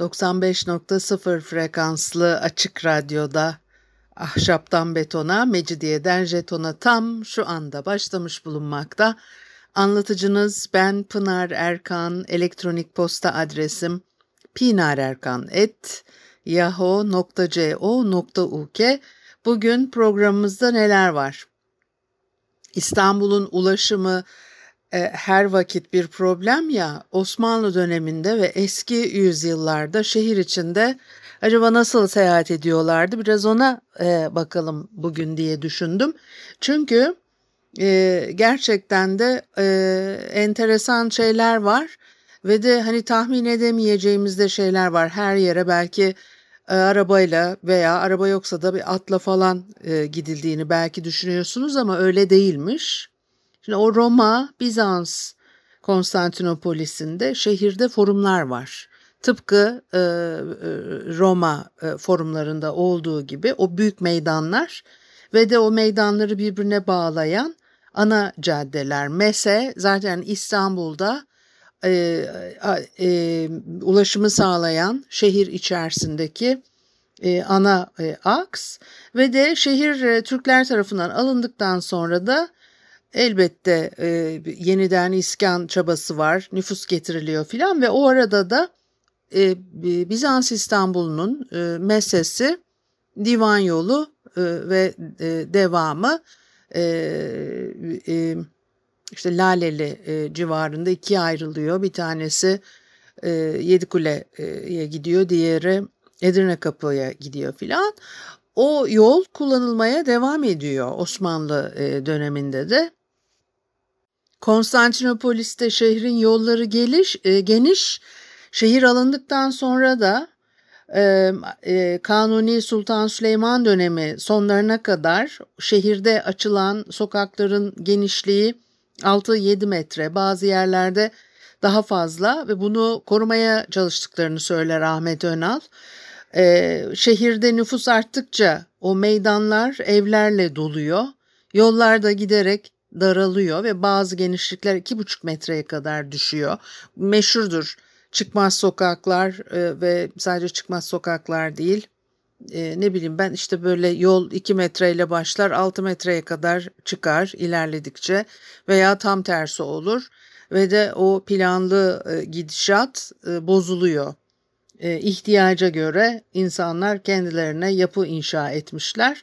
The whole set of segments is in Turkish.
95.0 frekanslı açık radyoda ahşaptan betona, mecidiyeden jetona tam şu anda başlamış bulunmakta. Anlatıcınız ben Pınar Erkan, elektronik posta adresim pinarerkan.yahoo.co.uk Bugün programımızda neler var? İstanbul'un ulaşımı, e, her vakit bir problem ya Osmanlı döneminde ve eski yüzyıllarda şehir içinde acaba nasıl seyahat ediyorlardı biraz ona e, bakalım bugün diye düşündüm. Çünkü e, gerçekten de e, enteresan şeyler var ve de hani tahmin edemeyeceğimiz de şeyler var her yere belki e, arabayla veya araba yoksa da bir atla falan e, gidildiğini belki düşünüyorsunuz ama öyle değilmiş. Şimdi o Roma, Bizans, Konstantinopolis'inde şehirde forumlar var. Tıpkı e, e, Roma e, forumlarında olduğu gibi o büyük meydanlar ve de o meydanları birbirine bağlayan ana caddeler. Mese zaten İstanbul'da e, e, ulaşımı sağlayan şehir içerisindeki e, ana e, aks ve de şehir e, Türkler tarafından alındıktan sonra da Elbette e, yeniden iskan çabası var, nüfus getiriliyor filan ve o arada da e, Bizans İstanbul'un e, mesesi divan yolu e, ve e, devamı e, e, işte Laleli e, civarında ikiye ayrılıyor. Bir tanesi e, Yedikule'ye gidiyor, diğeri Edirne Kapı'ya gidiyor filan. O yol kullanılmaya devam ediyor Osmanlı e, döneminde de. Konstantinopolis'te şehrin yolları geliş, e, geniş. Şehir alındıktan sonra da e, e, Kanuni Sultan Süleyman dönemi sonlarına kadar şehirde açılan sokakların genişliği 6-7 metre bazı yerlerde daha fazla ve bunu korumaya çalıştıklarını söyler Ahmet Önal. E, şehirde nüfus arttıkça o meydanlar evlerle doluyor. Yollar da giderek daralıyor ve bazı genişlikler iki buçuk metreye kadar düşüyor. Meşhurdur çıkmaz sokaklar e, ve sadece çıkmaz sokaklar değil. E, ne bileyim ben işte böyle yol iki metreyle başlar altı metreye kadar çıkar ilerledikçe veya tam tersi olur ve de o planlı e, gidişat e, bozuluyor. E, ihtiyaca göre insanlar kendilerine yapı inşa etmişler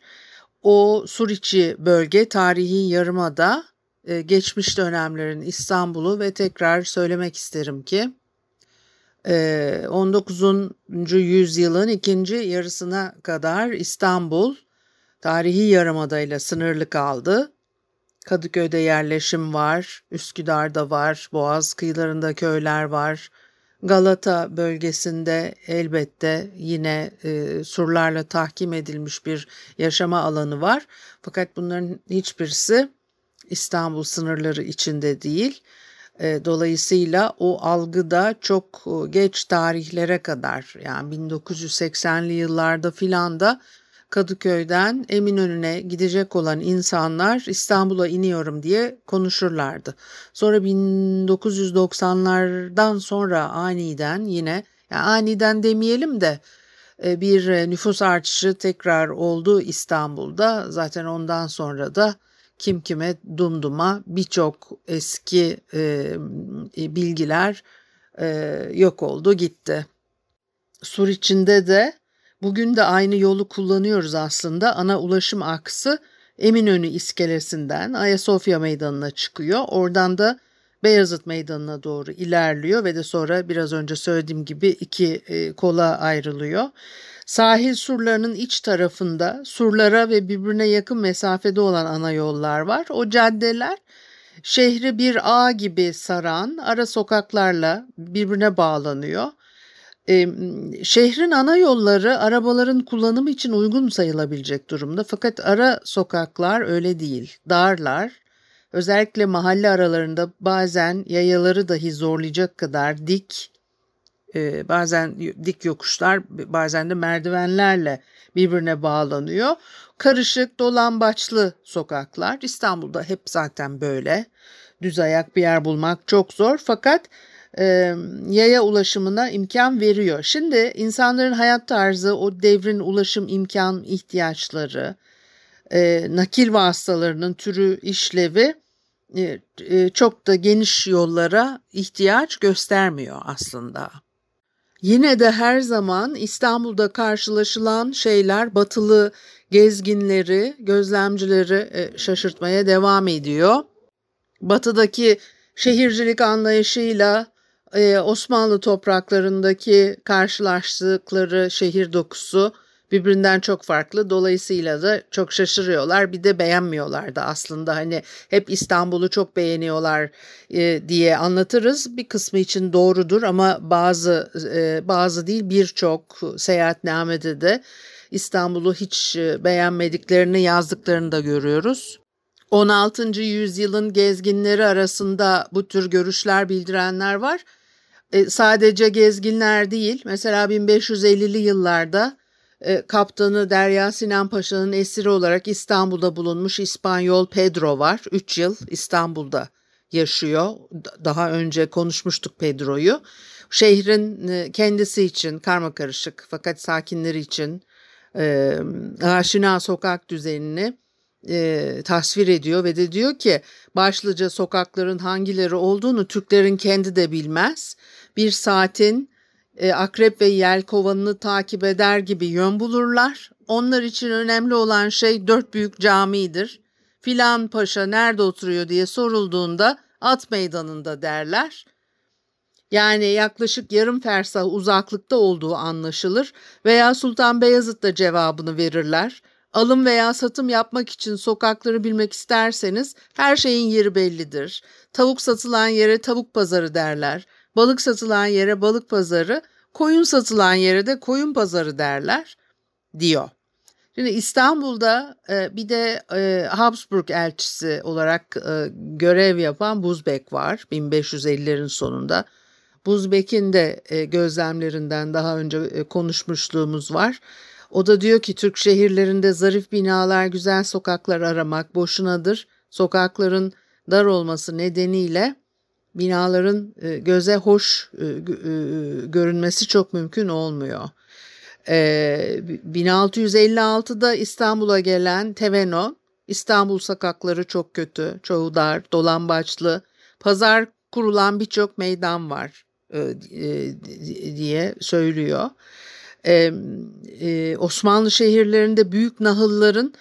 o Suriçi bölge tarihi yarımada e, geçmiş dönemlerin İstanbul'u ve tekrar söylemek isterim ki 19. E, yüzyılın ikinci yarısına kadar İstanbul tarihi yarımada ile sınırlı kaldı. Kadıköy'de yerleşim var, Üsküdar'da var, Boğaz kıyılarında köyler var, Galata bölgesinde elbette yine e, surlarla tahkim edilmiş bir yaşama alanı var. Fakat bunların hiçbirisi İstanbul sınırları içinde değil. E, dolayısıyla o algıda çok e, geç tarihlere kadar yani 1980'li yıllarda filan da Kadıköy'den Eminönü'ne gidecek olan insanlar İstanbul'a iniyorum diye konuşurlardı. Sonra 1990'lardan sonra aniden yine yani aniden demeyelim de e, bir nüfus artışı tekrar oldu İstanbul'da. Zaten ondan sonra da kim kime dumduma birçok eski e, bilgiler e, yok oldu gitti. Sur içinde de Bugün de aynı yolu kullanıyoruz aslında. Ana ulaşım aksı Eminönü iskelesinden Ayasofya Meydanı'na çıkıyor. Oradan da Beyazıt Meydanı'na doğru ilerliyor ve de sonra biraz önce söylediğim gibi iki e, kola ayrılıyor. Sahil surlarının iç tarafında surlara ve birbirine yakın mesafede olan ana yollar var. O caddeler şehri bir ağ gibi saran ara sokaklarla birbirine bağlanıyor. E, şehrin ana yolları arabaların kullanımı için uygun sayılabilecek durumda fakat ara sokaklar öyle değil. Darlar. Özellikle mahalle aralarında bazen yayaları dahi zorlayacak kadar dik, e, bazen dik yokuşlar, bazen de merdivenlerle birbirine bağlanıyor. Karışık, dolambaçlı sokaklar. İstanbul'da hep zaten böyle. Düz ayak bir yer bulmak çok zor fakat e, yaya ulaşımına imkan veriyor. Şimdi insanların hayat tarzı, o devrin ulaşım imkan ihtiyaçları, e, nakil vasıtalarının türü, işlevi e, e, çok da geniş yollara ihtiyaç göstermiyor aslında. Yine de her zaman İstanbul'da karşılaşılan şeyler batılı gezginleri, gözlemcileri e, şaşırtmaya devam ediyor. Batıdaki şehircilik anlayışıyla e, Osmanlı topraklarındaki karşılaştıkları şehir dokusu birbirinden çok farklı. Dolayısıyla da çok şaşırıyorlar. Bir de beğenmiyorlar da aslında hani hep İstanbul'u çok beğeniyorlar e, diye anlatırız. Bir kısmı için doğrudur ama bazı e, bazı değil birçok seyahatnamede de İstanbul'u hiç e, beğenmediklerini yazdıklarını da görüyoruz. 16. yüzyılın gezginleri arasında bu tür görüşler bildirenler var. E, sadece gezginler değil, mesela 1550'li yıllarda e, kaptanı Derya Sinan Paşa'nın esiri olarak İstanbul'da bulunmuş İspanyol Pedro var. 3 yıl İstanbul'da yaşıyor. Daha önce konuşmuştuk Pedro'yu. Şehrin e, kendisi için karma karışık fakat sakinleri için e, aşina sokak düzenini e, tasvir ediyor ve de diyor ki başlıca sokakların hangileri olduğunu Türklerin kendi de bilmez. Bir saatin e, akrep ve yelkovanını takip eder gibi yön bulurlar. Onlar için önemli olan şey dört büyük camidir. Filan paşa nerede oturuyor diye sorulduğunda at meydanında derler. Yani yaklaşık yarım fersah uzaklıkta olduğu anlaşılır veya Sultan Beyazıt da cevabını verirler. Alım veya satım yapmak için sokakları bilmek isterseniz her şeyin yeri bellidir. Tavuk satılan yere tavuk pazarı derler. Balık satılan yere balık pazarı, koyun satılan yere de koyun pazarı derler diyor. Şimdi İstanbul'da e, bir de e, Habsburg elçisi olarak e, görev yapan Buzbek var 1550'lerin sonunda. Buzbek'in de gözlemlerinden daha önce e, konuşmuşluğumuz var. O da diyor ki Türk şehirlerinde zarif binalar, güzel sokaklar aramak boşunadır. Sokakların dar olması nedeniyle binaların e, göze hoş e, e, görünmesi çok mümkün olmuyor. 1656'da İstanbul'a gelen Teveno, İstanbul sokakları çok kötü, çoğu dar, dolambaçlı, pazar kurulan birçok meydan var diye söylüyor. Osmanlı şehirlerinde büyük nahılların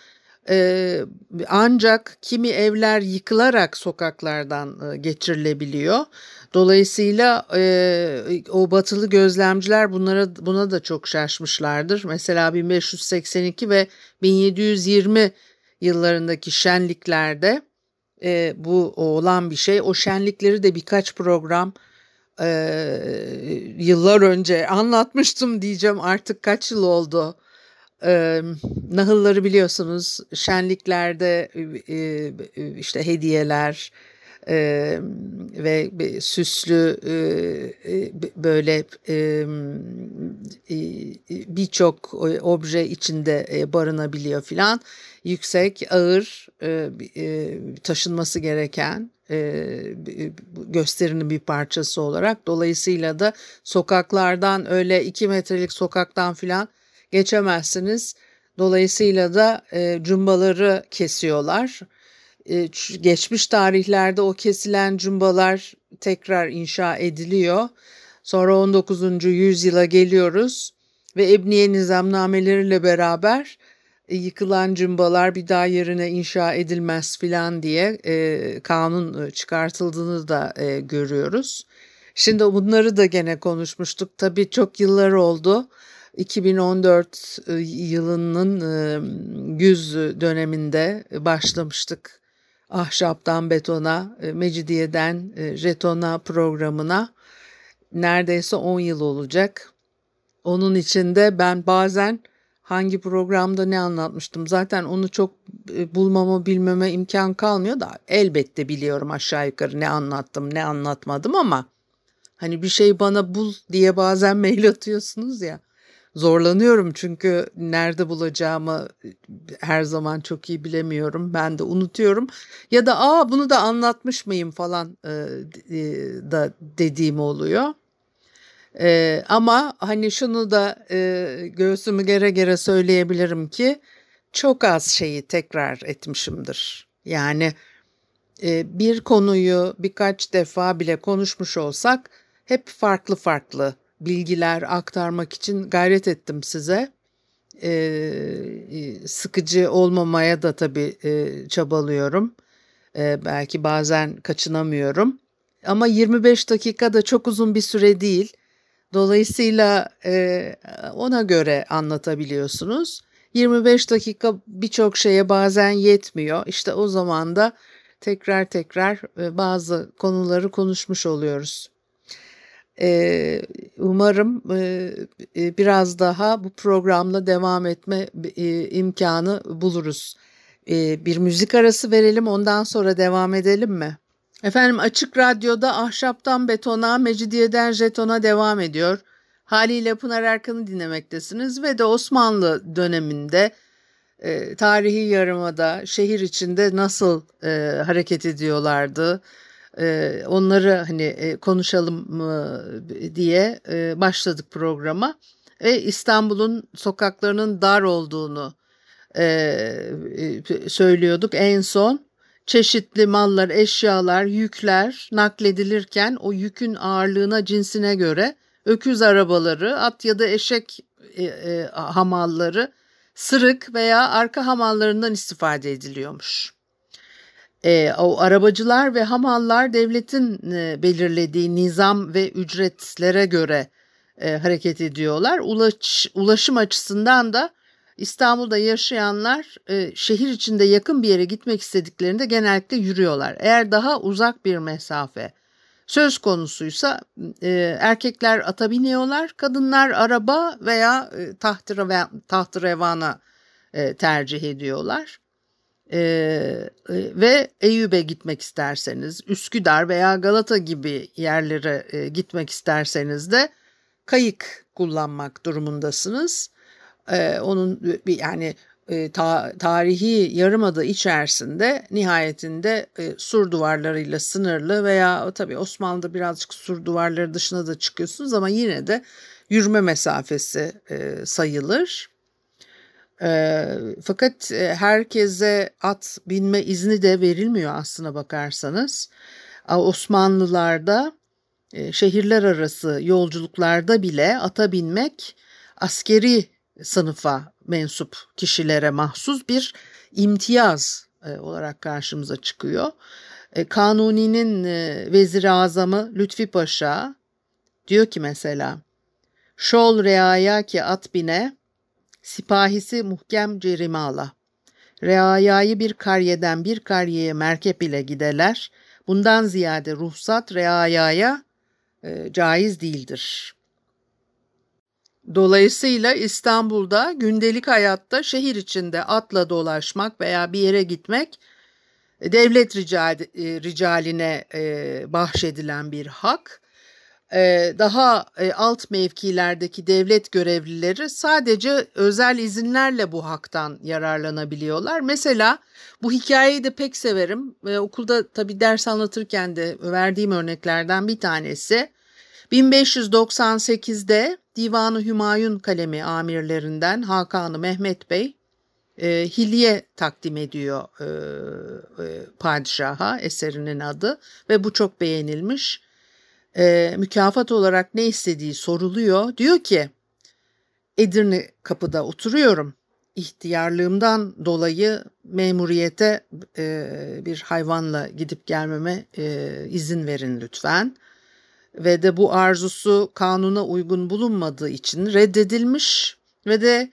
ancak kimi evler yıkılarak sokaklardan geçirilebiliyor. Dolayısıyla o batılı gözlemciler bunlara buna da çok şaşmışlardır. Mesela 1582 ve 1720 yıllarındaki şenliklerde e, bu olan bir şey. O şenlikleri de birkaç program yıllar önce anlatmıştım diyeceğim artık kaç yıl oldu e, nahılları biliyorsunuz şenliklere e, işte hediyeler e, ve süslü e, böyle e, birçok obje içinde barınabiliyor filan. Yüksek ağır e, taşınması gereken gösterinin bir parçası olarak. Dolayısıyla da sokaklardan öyle iki metrelik sokaktan filan geçemezsiniz. Dolayısıyla da e, cumbaları kesiyorlar. E, geçmiş tarihlerde o kesilen cumbalar tekrar inşa ediliyor. Sonra 19. yüzyıla geliyoruz ve Ebniye nizamnameleriyle beraber e, yıkılan cumbalar bir daha yerine inşa edilmez filan diye e, kanun çıkartıldığını da e, görüyoruz. Şimdi bunları da gene konuşmuştuk. Tabii çok yıllar oldu. 2014 e, yılının güz döneminde başlamıştık. Ahşaptan betona, Mecidiyeden jetona programına neredeyse 10 yıl olacak. Onun içinde ben bazen hangi programda ne anlatmıştım zaten onu çok bulmama bilmeme imkan kalmıyor da elbette biliyorum aşağı yukarı ne anlattım ne anlatmadım ama hani bir şey bana bul diye bazen mail atıyorsunuz ya zorlanıyorum çünkü nerede bulacağımı her zaman çok iyi bilemiyorum. Ben de unutuyorum. Ya da aa bunu da anlatmış mıyım falan e, e, da dediğim oluyor. E, ama hani şunu da e, göğsümü gere gere söyleyebilirim ki çok az şeyi tekrar etmişimdir. Yani e, bir konuyu birkaç defa bile konuşmuş olsak hep farklı farklı bilgiler aktarmak için gayret ettim size. Ee, sıkıcı olmamaya da tabii e, çabalıyorum. Ee, belki bazen kaçınamıyorum. Ama 25 dakika da çok uzun bir süre değil. Dolayısıyla e, ona göre anlatabiliyorsunuz. 25 dakika birçok şeye bazen yetmiyor. İşte o zaman da tekrar tekrar e, bazı konuları konuşmuş oluyoruz. Umarım e, e, biraz daha bu programla devam etme e, imkanı buluruz. Bir müzik arası verelim ondan sonra devam edelim mi? Efendim Açık Radyo'da Ahşaptan Betona, Mecidiyeden Jeton'a devam ediyor. Haliyle Pınar Erkan'ı dinlemektesiniz ve de Osmanlı döneminde tarihi yarımada şehir içinde nasıl hareket ediyorlardı, onları hani konuşalım diye başladık programa ve İstanbul'un sokaklarının dar olduğunu söylüyorduk en son. Çeşitli mallar, eşyalar, yükler nakledilirken o yükün ağırlığına, cinsine göre öküz arabaları, at ya da eşek hamalları, sırık veya arka hamallarından istifade ediliyormuş. E, o arabacılar ve hamallar devletin e, belirlediği nizam ve ücretlere göre e, hareket ediyorlar. Ulaş, ulaşım açısından da İstanbul'da yaşayanlar e, şehir içinde yakın bir yere gitmek istediklerinde genellikle yürüyorlar. Eğer daha uzak bir mesafe söz konusuysa e, erkekler ata biniyorlar, kadınlar araba veya e, tahtı, tahtı revana e, tercih ediyorlar. Ee, ve Eyüp'e gitmek isterseniz, Üsküdar veya Galata gibi yerlere e, gitmek isterseniz de kayık kullanmak durumundasınız. Ee, onun yani e, ta, tarihi yarımada içerisinde nihayetinde e, sur duvarlarıyla sınırlı veya tabii Osmanlı'da birazcık sur duvarları dışına da çıkıyorsunuz ama yine de yürüme mesafesi e, sayılır. E, fakat herkese at binme izni de verilmiyor aslına bakarsanız. Osmanlılarda e, şehirler arası yolculuklarda bile ata binmek askeri sınıfa mensup kişilere mahsus bir imtiyaz e, olarak karşımıza çıkıyor. E, Kanuni'nin e, vezir azamı Lütfi Paşa diyor ki mesela Şol reaya ki at bine Sipahisi muhkem cerimala. Reayayı bir karyeden bir karyeye merkep ile gideler. Bundan ziyade ruhsat reayaya e, caiz değildir. Dolayısıyla İstanbul'da gündelik hayatta şehir içinde atla dolaşmak veya bir yere gitmek devlet rical, e, ricaline e, bahşedilen bir hak daha alt mevkilerdeki devlet görevlileri sadece özel izinlerle bu haktan yararlanabiliyorlar. Mesela bu hikayeyi de pek severim. Okulda tabii ders anlatırken de verdiğim örneklerden bir tanesi. 1598'de Divanı Hümayun kalemi amirlerinden Hakanı Mehmet Bey e, hilye takdim ediyor e, e, padişaha eserinin adı ve bu çok beğenilmiş e, mükafat olarak ne istediği soruluyor. Diyor ki Edirne kapıda oturuyorum. İhtiyarlığımdan dolayı memuriyete e, bir hayvanla gidip gelmeme e, izin verin lütfen. Ve de bu arzusu kanuna uygun bulunmadığı için reddedilmiş ve de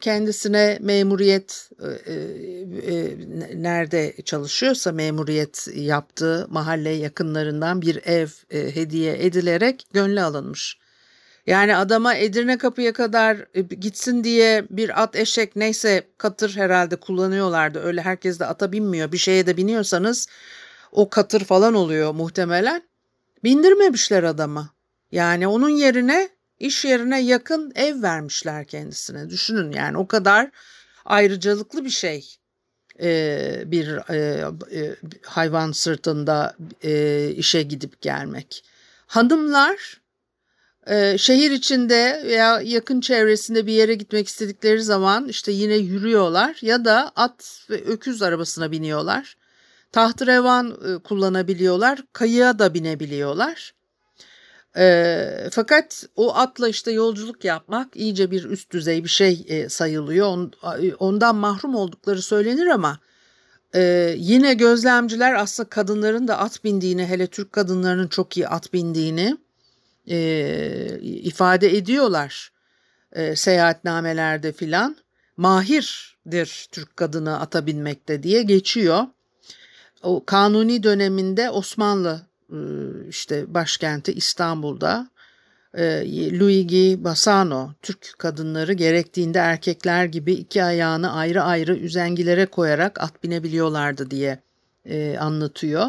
kendisine memuriyet e, e, e, nerede çalışıyorsa memuriyet yaptığı mahalle yakınlarından bir ev hediye edilerek gönlü alınmış. Yani adama Edirne kapıya kadar gitsin diye bir at eşek neyse katır herhalde kullanıyorlardı. Öyle herkes de ata binmiyor. Bir şeye de biniyorsanız o katır falan oluyor muhtemelen. Bindirmemişler adama. Yani onun yerine iş yerine yakın ev vermişler kendisine. Düşünün yani o kadar ayrıcalıklı bir şey bir hayvan sırtında işe gidip gelmek. Hanımlar şehir içinde veya yakın çevresinde bir yere gitmek istedikleri zaman işte yine yürüyorlar ya da at ve öküz arabasına biniyorlar. Tahtrevan kullanabiliyorlar, kayığa da binebiliyorlar. E, fakat o atla işte yolculuk yapmak iyice bir üst düzey bir şey e, sayılıyor. On, ondan mahrum oldukları söylenir ama e, yine gözlemciler aslında kadınların da at bindiğini, hele Türk kadınlarının çok iyi at bindiğini e, ifade ediyorlar e, seyahatnamelerde filan. Mahirdir Türk kadını ata binmekte diye geçiyor. O kanuni döneminde Osmanlı işte başkenti İstanbul'da e, Luigi Bassano Türk kadınları gerektiğinde erkekler gibi iki ayağını ayrı ayrı üzengilere koyarak at binebiliyorlardı diye e, anlatıyor.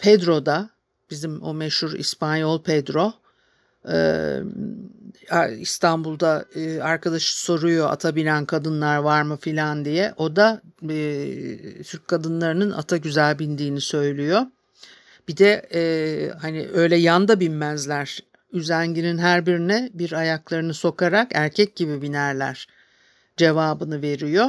Pedro da bizim o meşhur İspanyol Pedro İstanbul'da arkadaşı soruyor ata binen kadınlar var mı filan diye. O da Türk kadınlarının ata güzel bindiğini söylüyor. Bir de e, hani öyle yanda binmezler. Üzenginin her birine bir ayaklarını sokarak erkek gibi binerler cevabını veriyor.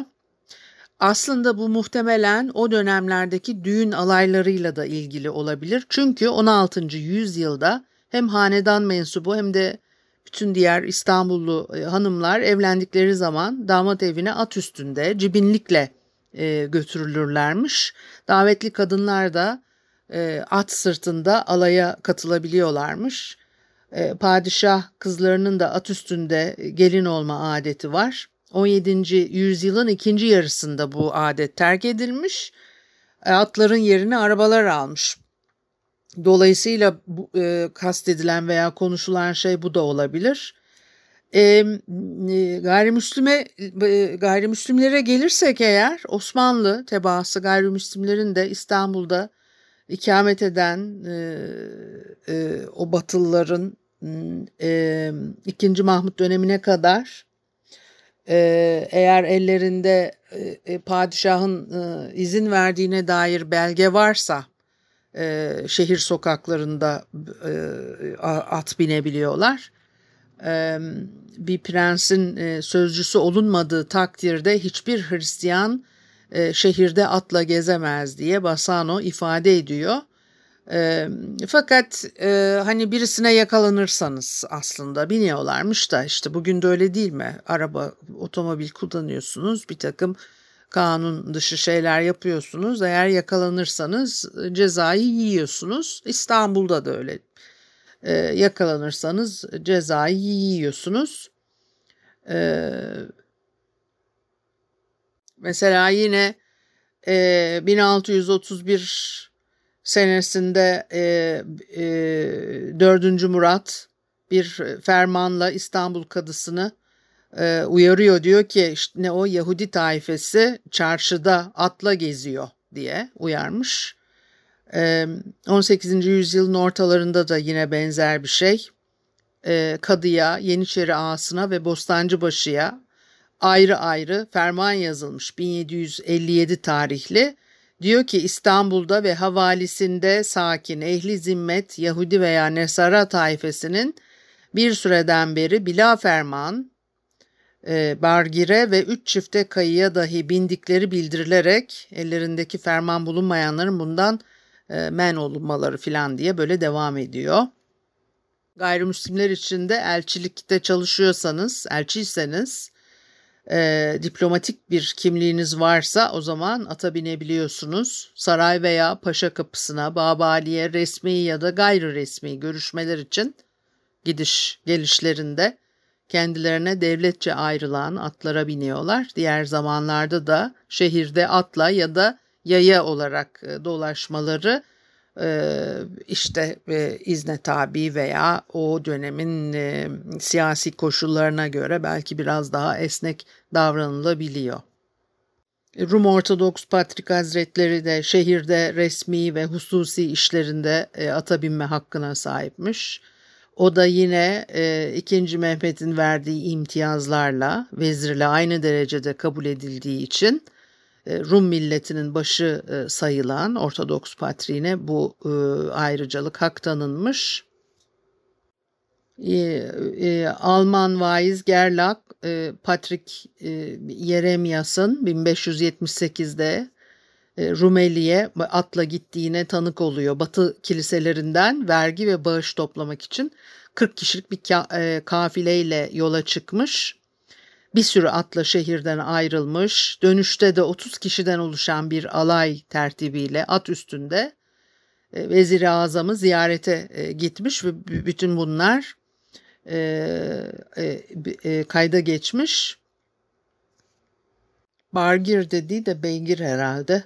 Aslında bu muhtemelen o dönemlerdeki düğün alaylarıyla da ilgili olabilir. Çünkü 16. yüzyılda hem hanedan mensubu hem de bütün diğer İstanbullu e, hanımlar evlendikleri zaman damat evine at üstünde cibinlikle e, götürülürlermiş. Davetli kadınlar da e, at sırtında alaya katılabiliyorlarmış. E, padişah kızlarının da at üstünde gelin olma adeti var. 17. yüzyılın ikinci yarısında bu adet terk edilmiş. E, atların yerini arabalar almış. Dolayısıyla bu, e, kastedilen veya konuşulan şey bu da olabilir. E, gayrimüslime e, gayrimüslimlere gelirsek eğer Osmanlı tebaası gayrimüslimlerin de İstanbul'da ikamet eden e, e, o Batılıların e, 2. Mahmut dönemine kadar e, eğer ellerinde e, e, padişahın e, izin verdiğine dair belge varsa e, şehir sokaklarında e, at binebiliyorlar. E, bir prensin e, sözcüsü olunmadığı takdirde hiçbir Hristiyan e, şehirde atla gezemez diye Basano ifade ediyor. E, fakat e, hani birisine yakalanırsanız aslında biniyorlarmış da işte bugün de öyle değil mi? Araba, otomobil kullanıyorsunuz bir takım kanun dışı şeyler yapıyorsunuz. Eğer yakalanırsanız cezayı yiyorsunuz. İstanbul'da da öyle. E, yakalanırsanız cezayı yiyorsunuz. E, Mesela yine e, 1631 senesinde e, e, 4. Murat bir fermanla İstanbul kadısını e, uyarıyor diyor ki işte ne o Yahudi taifesi çarşıda atla geziyor diye uyarmış. E, 18. yüzyılın ortalarında da yine benzer bir şey. E, Kadıya, Yeniçeri Ağası'na ve Bostancıbaşı'ya ayrı ayrı ferman yazılmış 1757 tarihli. Diyor ki İstanbul'da ve havalisinde sakin ehli zimmet Yahudi veya Nesara taifesinin bir süreden beri bila ferman, e, bargire ve üç çifte kayıya dahi bindikleri bildirilerek ellerindeki ferman bulunmayanların bundan e, men olunmaları filan diye böyle devam ediyor. Gayrimüslimler için de elçilikte çalışıyorsanız, elçiyseniz e, diplomatik bir kimliğiniz varsa o zaman ata binebiliyorsunuz. Saray veya paşa kapısına, Babali'ye resmi ya da gayri resmi görüşmeler için gidiş gelişlerinde kendilerine devletçe ayrılan atlara biniyorlar. Diğer zamanlarda da şehirde atla ya da yaya olarak dolaşmaları e, işte e, izne tabi veya o dönemin e, siyasi koşullarına göre belki biraz daha esnek davranılabiliyor. Rum Ortodoks Patrik Hazretleri de şehirde resmi ve hususi işlerinde e, ata binme hakkına sahipmiş. O da yine e, 2. Mehmet'in verdiği imtiyazlarla vezirle aynı derecede kabul edildiği için e, Rum milletinin başı e, sayılan Ortodoks patriğine bu e, ayrıcalık hak tanınmış. Alman vaiz Gerlach Patrik Yeremias'ın 1578'de Rumeli'ye atla gittiğine tanık oluyor. Batı kiliselerinden vergi ve bağış toplamak için 40 kişilik bir kafileyle yola çıkmış bir sürü atla şehirden ayrılmış, dönüşte de 30 kişiden oluşan bir alay tertibiyle at üstünde e, Vezir-i Azam'ı ziyarete e, gitmiş ve bütün bunlar e, kayda geçmiş. Bargir dediği de beygir herhalde.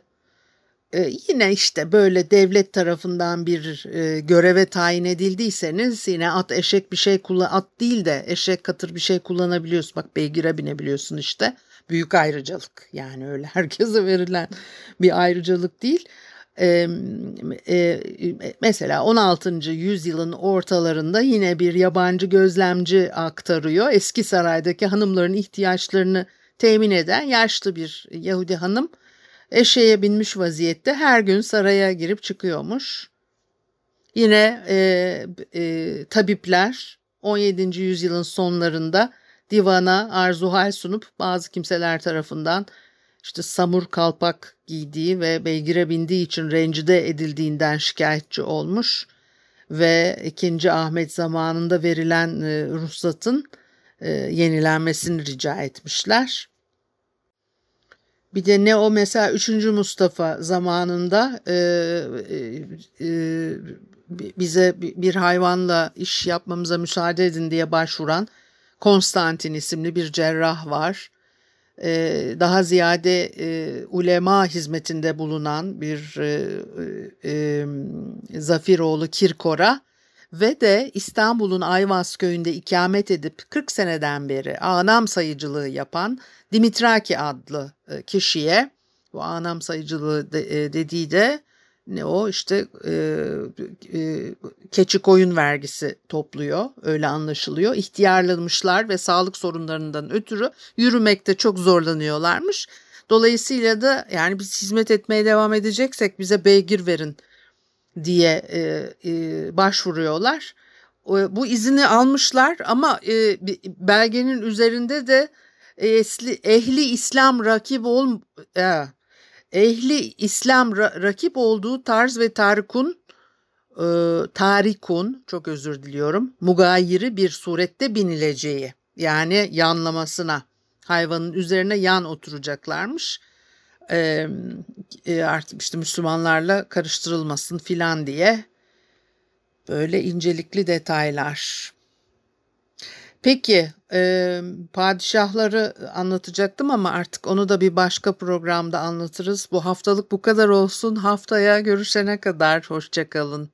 Ee, yine işte böyle devlet tarafından bir e, göreve tayin edildiyseniz yine at eşek bir şey kullan at değil de eşek katır bir şey kullanabiliyorsun. Bak beygire binebiliyorsun işte. Büyük ayrıcalık yani öyle herkese verilen bir ayrıcalık değil. Ee, e, mesela 16. yüzyılın ortalarında yine bir yabancı gözlemci aktarıyor. Eski saraydaki hanımların ihtiyaçlarını temin eden yaşlı bir Yahudi hanım eşeğe binmiş vaziyette her gün saraya girip çıkıyormuş. Yine e, e, tabipler 17. yüzyılın sonlarında divana arzuhal sunup bazı kimseler tarafından işte samur kalpak giydiği ve beygire bindiği için rencide edildiğinden şikayetçi olmuş ve 2. Ahmet zamanında verilen e, ruhsatın e, yenilenmesini rica etmişler. Bir de ne o mesela 3. Mustafa zamanında e, e, e, bize bir hayvanla iş yapmamıza müsaade edin diye başvuran Konstantin isimli bir cerrah var. E, daha ziyade e, ulema hizmetinde bulunan bir e, e, Zafiroğlu Kirkor'a ve de İstanbul'un Ayvaz köyünde ikamet edip 40 seneden beri anam sayıcılığı yapan Dimitraki adlı e, kişiye bu anam sayıcılığı e, dediği de ne o işte e, e, keçi koyun vergisi topluyor öyle anlaşılıyor. İhtiyarlanmışlar ve sağlık sorunlarından ötürü yürümekte çok zorlanıyorlarmış. Dolayısıyla da yani biz hizmet etmeye devam edeceksek bize beygir verin diye e, e, başvuruyorlar. E, bu izini almışlar ama e, belgenin üzerinde de ehli, ehli İslam rakip ol e, ehli İslam ra, rakip olduğu tarz ve tarikun e, tarikun çok özür diliyorum mugayiri bir surette binileceği yani yanlamasına hayvanın üzerine yan oturacaklarmış e, artık işte Müslümanlarla karıştırılmasın filan diye böyle incelikli detaylar. Peki e, padişahları anlatacaktım ama artık onu da bir başka programda anlatırız. Bu haftalık bu kadar olsun. Haftaya görüşene kadar hoşçakalın.